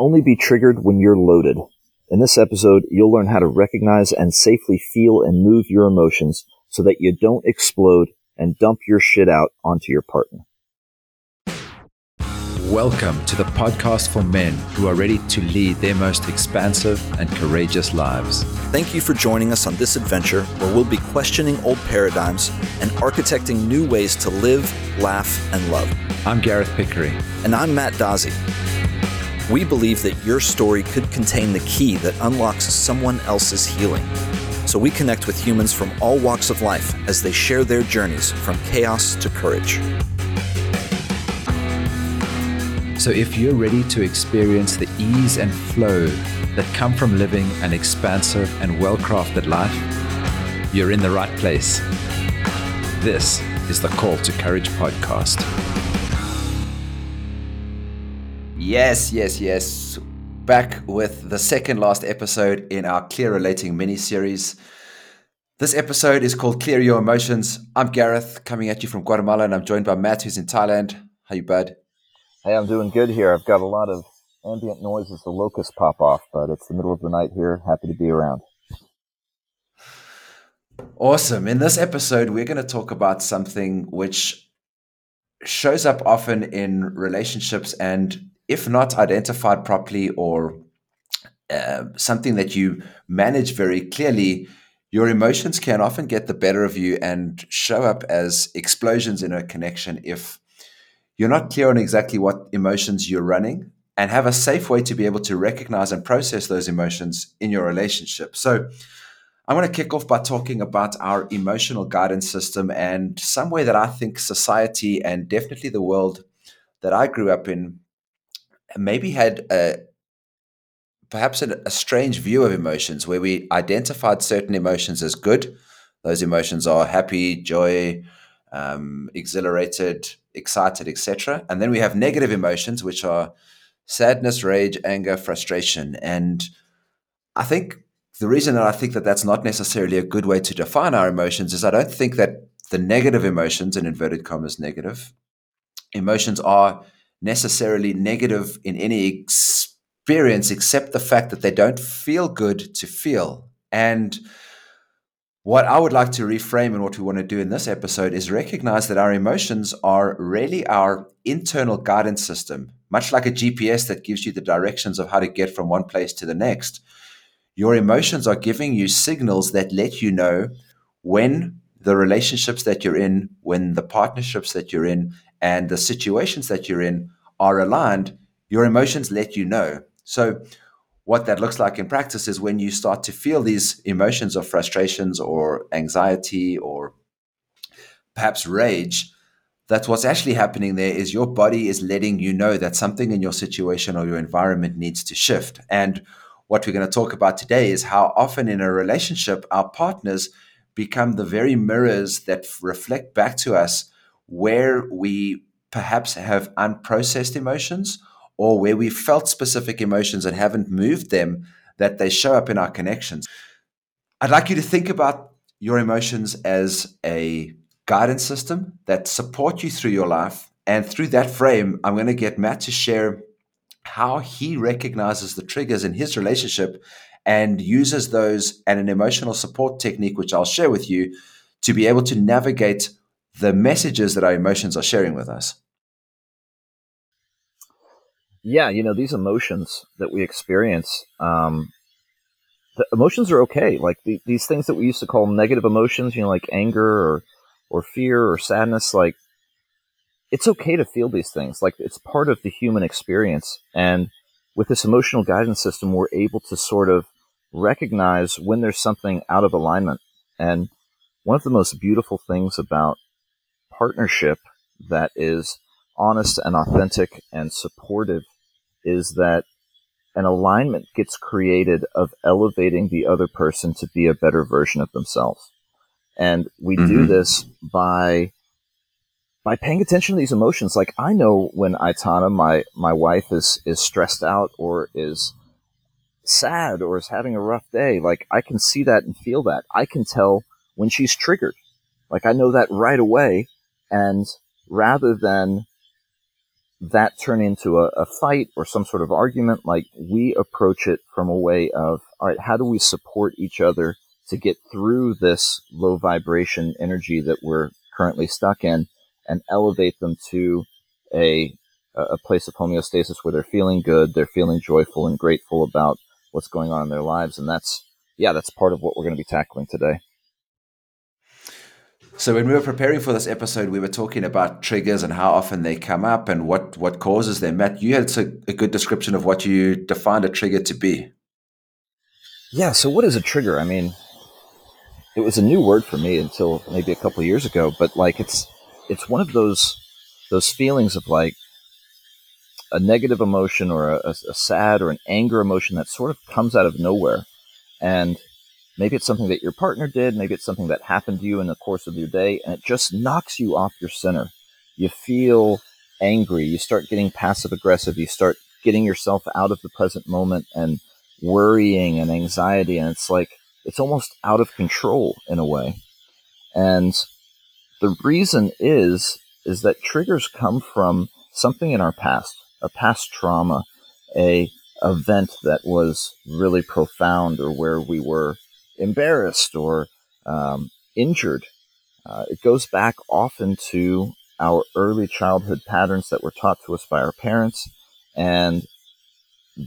only be triggered when you're loaded. In this episode, you'll learn how to recognize and safely feel and move your emotions so that you don't explode and dump your shit out onto your partner. Welcome to the podcast for men who are ready to lead their most expansive and courageous lives. Thank you for joining us on this adventure where we'll be questioning old paradigms and architecting new ways to live, laugh, and love. I'm Gareth Pickering. And I'm Matt Dazzi. We believe that your story could contain the key that unlocks someone else's healing. So we connect with humans from all walks of life as they share their journeys from chaos to courage. So if you're ready to experience the ease and flow that come from living an expansive and well crafted life, you're in the right place. This is the Call to Courage podcast. Yes, yes, yes. Back with the second last episode in our Clear Relating mini series. This episode is called Clear Your Emotions. I'm Gareth, coming at you from Guatemala, and I'm joined by Matt, who's in Thailand. How you, bud? Hey, I'm doing good here. I've got a lot of ambient noise as the locusts pop off, but it's the middle of the night here. Happy to be around. Awesome. In this episode, we're going to talk about something which shows up often in relationships and if not identified properly or uh, something that you manage very clearly, your emotions can often get the better of you and show up as explosions in a connection if you're not clear on exactly what emotions you're running and have a safe way to be able to recognize and process those emotions in your relationship. So, I want to kick off by talking about our emotional guidance system and some way that I think society and definitely the world that I grew up in maybe had a perhaps a, a, strange view of emotions where we identified certain emotions as good. Those emotions are happy, joy, um, exhilarated, excited, etc. And then we have negative emotions, which are sadness, rage, anger, frustration. And I think the reason that I think that that's not necessarily a good way to define our emotions is I don't think that the negative emotions, in inverted commas, negative emotions are necessarily negative in any experience except the fact that they don't feel good to feel. And what I would like to reframe and what we want to do in this episode is recognize that our emotions are really our internal guidance system, much like a GPS that gives you the directions of how to get from one place to the next. Your emotions are giving you signals that let you know when the relationships that you're in, when the partnerships that you're in, and the situations that you're in are aligned, your emotions let you know. So, what that looks like in practice is when you start to feel these emotions of frustrations or anxiety or perhaps rage, that what's actually happening there is your body is letting you know that something in your situation or your environment needs to shift. And what we're going to talk about today is how often in a relationship, our partners become the very mirrors that reflect back to us where we perhaps have unprocessed emotions or where we felt specific emotions and haven't moved them, that they show up in our connections. I'd like you to think about your emotions as a guidance system that support you through your life. And through that frame, I'm going to get Matt to share how he recognizes the triggers in his relationship and uses those and an emotional support technique, which I'll share with you, to be able to navigate the messages that our emotions are sharing with us. Yeah, you know, these emotions that we experience, um, the emotions are okay. Like the, these things that we used to call negative emotions, you know, like anger or, or fear or sadness, like it's okay to feel these things. Like it's part of the human experience. And with this emotional guidance system, we're able to sort of recognize when there's something out of alignment. And one of the most beautiful things about partnership that is honest and authentic and supportive is that an alignment gets created of elevating the other person to be a better version of themselves. And we mm-hmm. do this by by paying attention to these emotions. Like I know when Aitana, my my wife, is is stressed out or is sad or is having a rough day. Like I can see that and feel that. I can tell when she's triggered. Like I know that right away. And rather than that turn into a, a, fight or some sort of argument. Like we approach it from a way of, all right, how do we support each other to get through this low vibration energy that we're currently stuck in and elevate them to a, a place of homeostasis where they're feeling good, they're feeling joyful and grateful about what's going on in their lives. And that's, yeah, that's part of what we're going to be tackling today. So when we were preparing for this episode, we were talking about triggers and how often they come up and what what causes them. Matt, you had a, a good description of what you defined a trigger to be. Yeah. So what is a trigger? I mean, it was a new word for me until maybe a couple years ago. But like, it's it's one of those those feelings of like a negative emotion or a, a sad or an anger emotion that sort of comes out of nowhere, and Maybe it's something that your partner did. Maybe it's something that happened to you in the course of your day, and it just knocks you off your center. You feel angry. You start getting passive aggressive. You start getting yourself out of the present moment and worrying and anxiety. And it's like, it's almost out of control in a way. And the reason is, is that triggers come from something in our past, a past trauma, a event that was really profound or where we were embarrassed or um, injured. Uh, it goes back often to our early childhood patterns that were taught to us by our parents. And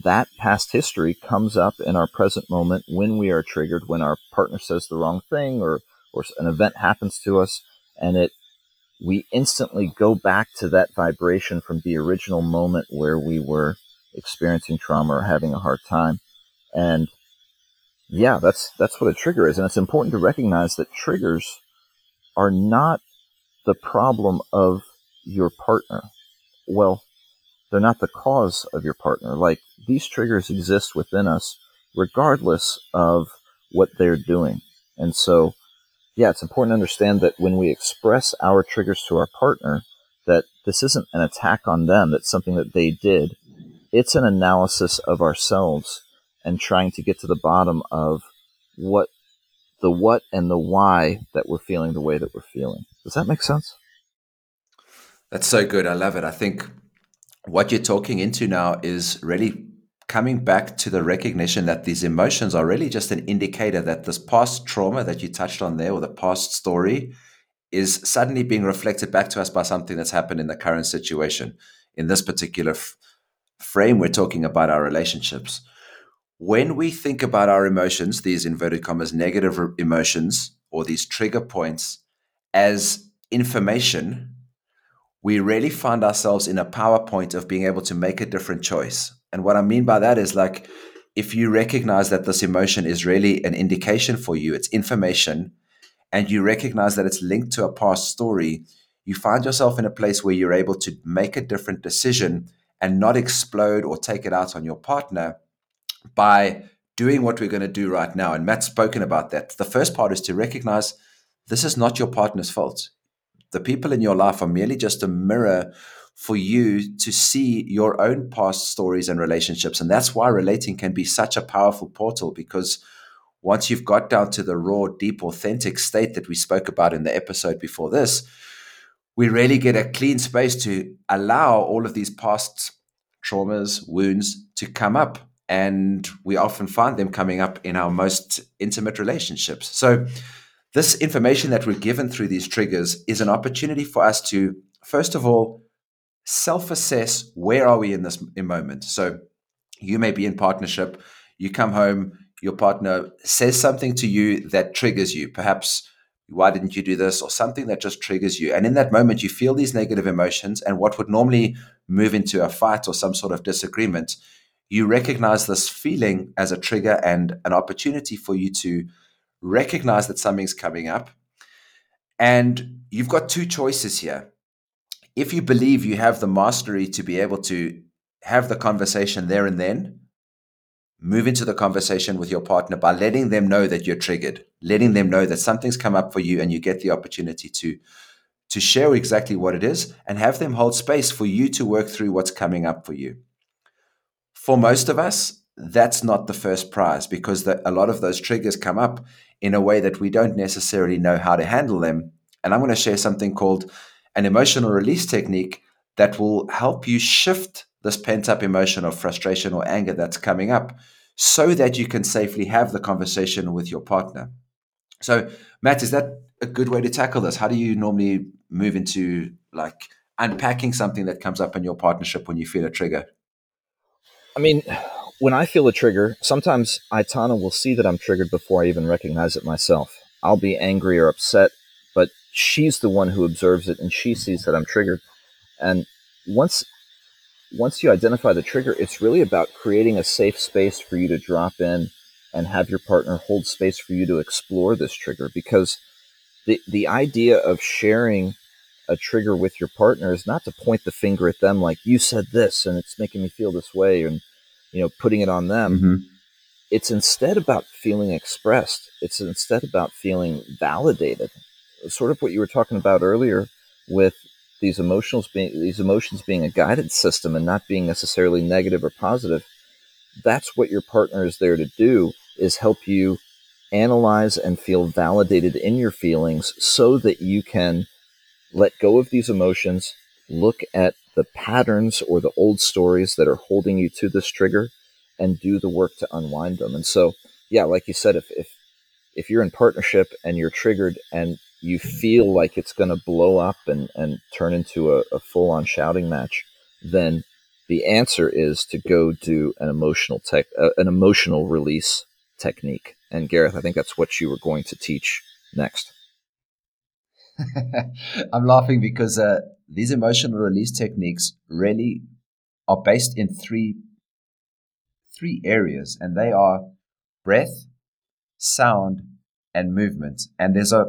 that past history comes up in our present moment when we are triggered, when our partner says the wrong thing or, or an event happens to us. And it, we instantly go back to that vibration from the original moment where we were experiencing trauma or having a hard time. And yeah, that's that's what a trigger is, and it's important to recognize that triggers are not the problem of your partner. Well, they're not the cause of your partner. Like these triggers exist within us regardless of what they're doing. And so, yeah, it's important to understand that when we express our triggers to our partner, that this isn't an attack on them, that's something that they did. It's an analysis of ourselves and trying to get to the bottom of what the what and the why that we're feeling the way that we're feeling. Does that make sense? That's so good. I love it. I think what you're talking into now is really coming back to the recognition that these emotions are really just an indicator that this past trauma that you touched on there or the past story is suddenly being reflected back to us by something that's happened in the current situation. In this particular f- frame, we're talking about our relationships when we think about our emotions, these inverted commas negative emotions or these trigger points, as information, we really find ourselves in a PowerPoint of being able to make a different choice. And what I mean by that is like, if you recognize that this emotion is really an indication for you, it's information, and you recognize that it's linked to a past story, you find yourself in a place where you're able to make a different decision and not explode or take it out on your partner by doing what we're going to do right now. And Matt's spoken about that. The first part is to recognize this is not your partner's fault. The people in your life are merely just a mirror for you to see your own past stories and relationships. And that's why relating can be such a powerful portal because once you've got down to the raw, deep, authentic state that we spoke about in the episode before this, we really get a clean space to allow all of these past traumas, wounds to come up and we often find them coming up in our most intimate relationships. So, this information that we're given through these triggers is an opportunity for us to, first of all, self assess where are we in this moment. So, you may be in partnership, you come home, your partner says something to you that triggers you. Perhaps, why didn't you do this? Or something that just triggers you. And in that moment, you feel these negative emotions, and what would normally move into a fight or some sort of disagreement you recognize this feeling as a trigger and an opportunity for you to recognize that something's coming up. And you've got two choices here. If you believe you have the mastery to be able to have the conversation there and then, move into the conversation with your partner by letting them know that you're triggered, letting them know that something's come up for you and you get the opportunity to to share exactly what it is and have them hold space for you to work through what's coming up for you for most of us, that's not the first prize because the, a lot of those triggers come up in a way that we don't necessarily know how to handle them. And I'm going to share something called an emotional release technique that will help you shift this pent up emotion of frustration or anger that's coming up so that you can safely have the conversation with your partner. So, Matt, is that a good way to tackle this? How do you normally move into like unpacking something that comes up in your partnership when you feel a trigger? I mean, when I feel a trigger, sometimes Aitana will see that I'm triggered before I even recognize it myself. I'll be angry or upset, but she's the one who observes it and she sees that I'm triggered. And once once you identify the trigger, it's really about creating a safe space for you to drop in and have your partner hold space for you to explore this trigger because the the idea of sharing a trigger with your partner is not to point the finger at them like you said this and it's making me feel this way and you know putting it on them. Mm-hmm. it's instead about feeling expressed. It's instead about feeling validated. Sort of what you were talking about earlier with these emotions being these emotions being a guidance system and not being necessarily negative or positive that's what your partner is there to do is help you analyze and feel validated in your feelings so that you can let go of these emotions, look at the patterns or the old stories that are holding you to this trigger and do the work to unwind them. And so, yeah, like you said, if, if, if you're in partnership and you're triggered and you feel like it's going to blow up and, and turn into a, a full on shouting match, then the answer is to go do an emotional tech, uh, an emotional release technique. And Gareth, I think that's what you were going to teach next. I'm laughing because uh, these emotional release techniques really are based in three three areas, and they are breath, sound, and movement. And there's a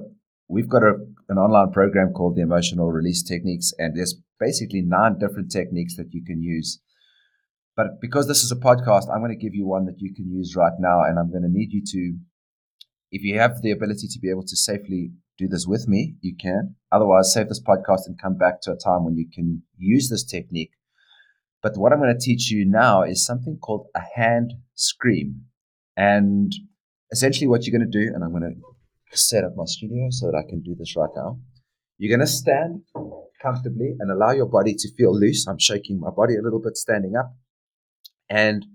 we've got a, an online program called the Emotional Release Techniques, and there's basically nine different techniques that you can use. But because this is a podcast, I'm going to give you one that you can use right now, and I'm going to need you to, if you have the ability to be able to safely do this with me, you can. Otherwise, save this podcast and come back to a time when you can use this technique. But what I'm going to teach you now is something called a hand scream. And essentially, what you're going to do, and I'm going to set up my studio so that I can do this right now. You're going to stand comfortably and allow your body to feel loose. I'm shaking my body a little bit standing up. And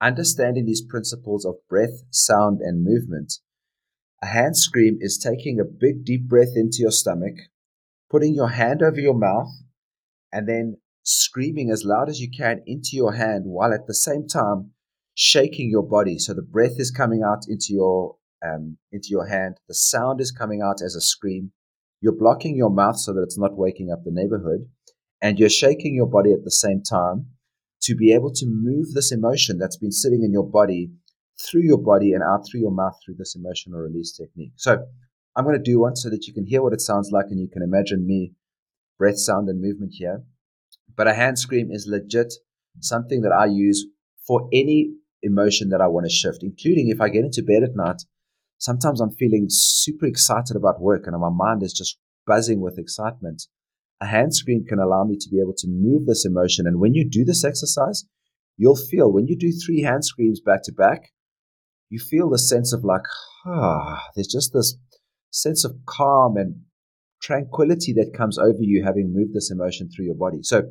understanding these principles of breath, sound, and movement a hand scream is taking a big deep breath into your stomach, putting your hand over your mouth, and then screaming as loud as you can into your hand while at the same time shaking your body. So the breath is coming out into your um, into your hand. The sound is coming out as a scream. You're blocking your mouth so that it's not waking up the neighborhood, and you're shaking your body at the same time to be able to move this emotion that's been sitting in your body through your body and out through your mouth through this emotional release technique. So I'm going to do one so that you can hear what it sounds like and you can imagine me, breath, sound, and movement here. But a hand scream is legit something that I use for any emotion that I want to shift, including if I get into bed at night. Sometimes I'm feeling super excited about work and my mind is just buzzing with excitement. A hand scream can allow me to be able to move this emotion. And when you do this exercise, you'll feel when you do three hand screams back to back, you feel the sense of like, ah, there's just this sense of calm and tranquility that comes over you having moved this emotion through your body. So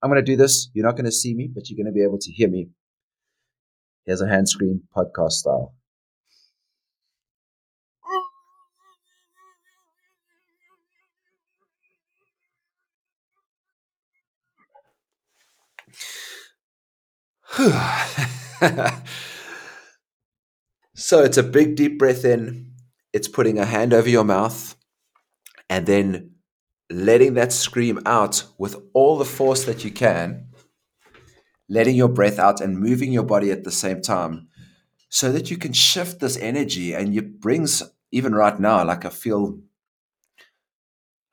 I'm going to do this. You're not going to see me, but you're going to be able to hear me. Here's a hand scream podcast style. So it's a big deep breath in. It's putting a hand over your mouth and then letting that scream out with all the force that you can, letting your breath out and moving your body at the same time so that you can shift this energy and it brings even right now like I feel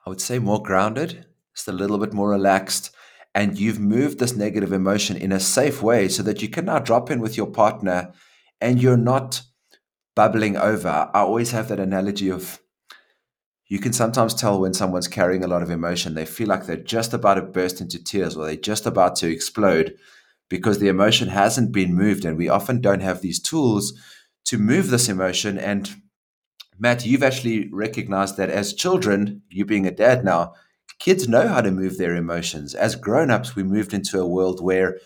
I would say more grounded, just a little bit more relaxed and you've moved this negative emotion in a safe way so that you can now drop in with your partner and you're not bubbling over. I always have that analogy of you can sometimes tell when someone's carrying a lot of emotion. They feel like they're just about to burst into tears or they're just about to explode because the emotion hasn't been moved. And we often don't have these tools to move this emotion. And Matt, you've actually recognized that as children, you being a dad now, kids know how to move their emotions. As grown ups, we moved into a world where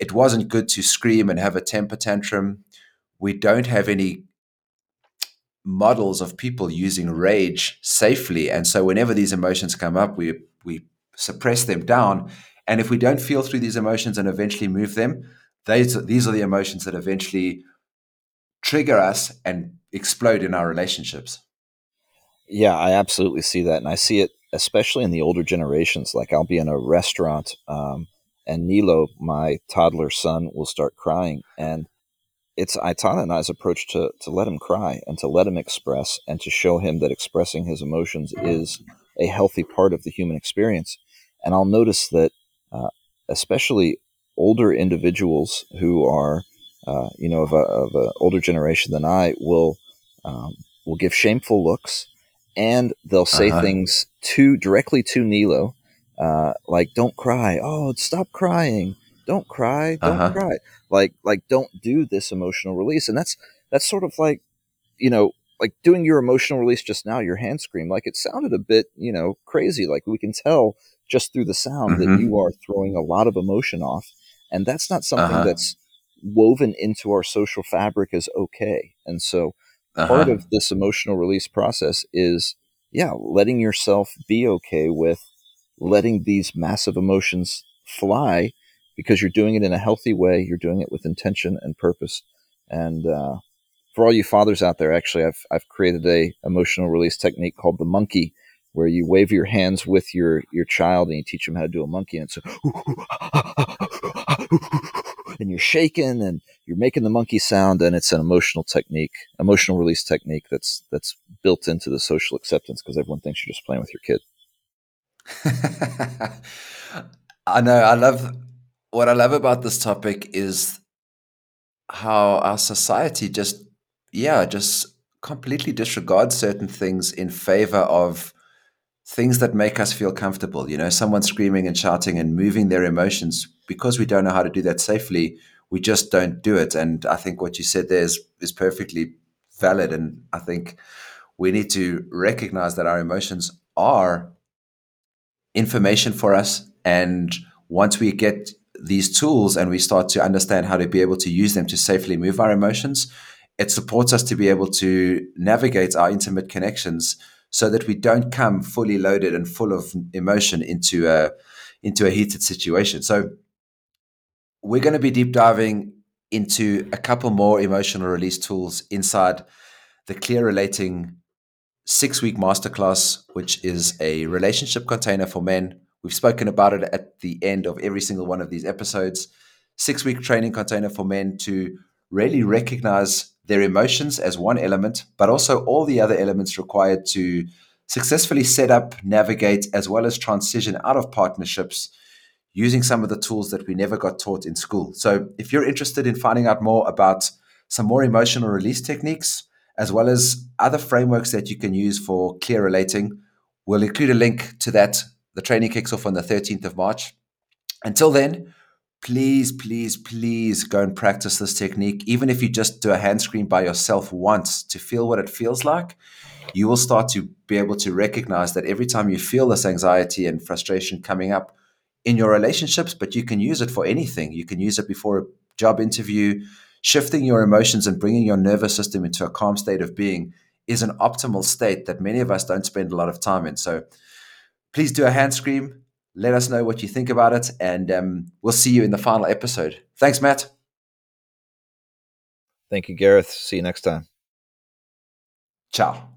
it wasn't good to scream and have a temper tantrum. We don't have any models of people using rage safely. And so whenever these emotions come up, we we suppress them down. And if we don't feel through these emotions and eventually move them, these, these are the emotions that eventually trigger us and explode in our relationships. Yeah, I absolutely see that. And I see it especially in the older generations. Like I'll be in a restaurant um, and Nilo, my toddler son, will start crying. And it's Aitana and I's approach to, to let him cry and to let him express and to show him that expressing his emotions is a healthy part of the human experience. And I'll notice that, uh, especially older individuals who are, uh, you know, of a, of an older generation than I will, um, will give shameful looks and they'll say uh-huh. things to directly to Nilo, uh, like "Don't cry," "Oh, stop crying," "Don't cry," "Don't uh-huh. cry," like like don't do this emotional release, and that's that's sort of like, you know, like doing your emotional release just now, your hand scream, like it sounded a bit, you know, crazy. Like we can tell just through the sound mm-hmm. that you are throwing a lot of emotion off, and that's not something uh-huh. that's woven into our social fabric as okay, and so uh-huh. part of this emotional release process is yeah letting yourself be okay with letting these massive emotions fly because you're doing it in a healthy way you're doing it with intention and purpose. And uh, for all you fathers out there actually i've, I've created a emotional release technique called the monkey where you wave your hands with your your child and you teach them how to do a monkey and so and you're shaking and you're making the monkey sound and it's an emotional technique emotional release technique that's that's built into the social acceptance because everyone thinks you're just playing with your kid. I know i love what i love about this topic is how our society just yeah just completely disregards certain things in favor of things that make us feel comfortable. You know, someone screaming and shouting and moving their emotions because we don't know how to do that safely. We just don't do it. And I think what you said there is, is perfectly valid. And I think we need to recognize that our emotions are information for us. And once we get these tools and we start to understand how to be able to use them to safely move our emotions, it supports us to be able to navigate our intimate connections so that we don't come fully loaded and full of emotion into a into a heated situation. So we're going to be deep diving into a couple more emotional release tools inside the Clear Relating six week masterclass, which is a relationship container for men. We've spoken about it at the end of every single one of these episodes. Six week training container for men to really recognize their emotions as one element, but also all the other elements required to successfully set up, navigate, as well as transition out of partnerships using some of the tools that we never got taught in school. So, if you're interested in finding out more about some more emotional release techniques, as well as other frameworks that you can use for clear relating, we'll include a link to that. The training kicks off on the 13th of March. Until then, please, please, please go and practice this technique. Even if you just do a hand scream by yourself once to feel what it feels like, you will start to be able to recognize that every time you feel this anxiety and frustration coming up in your relationships, but you can use it for anything. You can use it before a job interview. Shifting your emotions and bringing your nervous system into a calm state of being is an optimal state that many of us don't spend a lot of time in. So please do a hand scream let us know what you think about it, and um, we'll see you in the final episode. Thanks, Matt. Thank you, Gareth. See you next time. Ciao.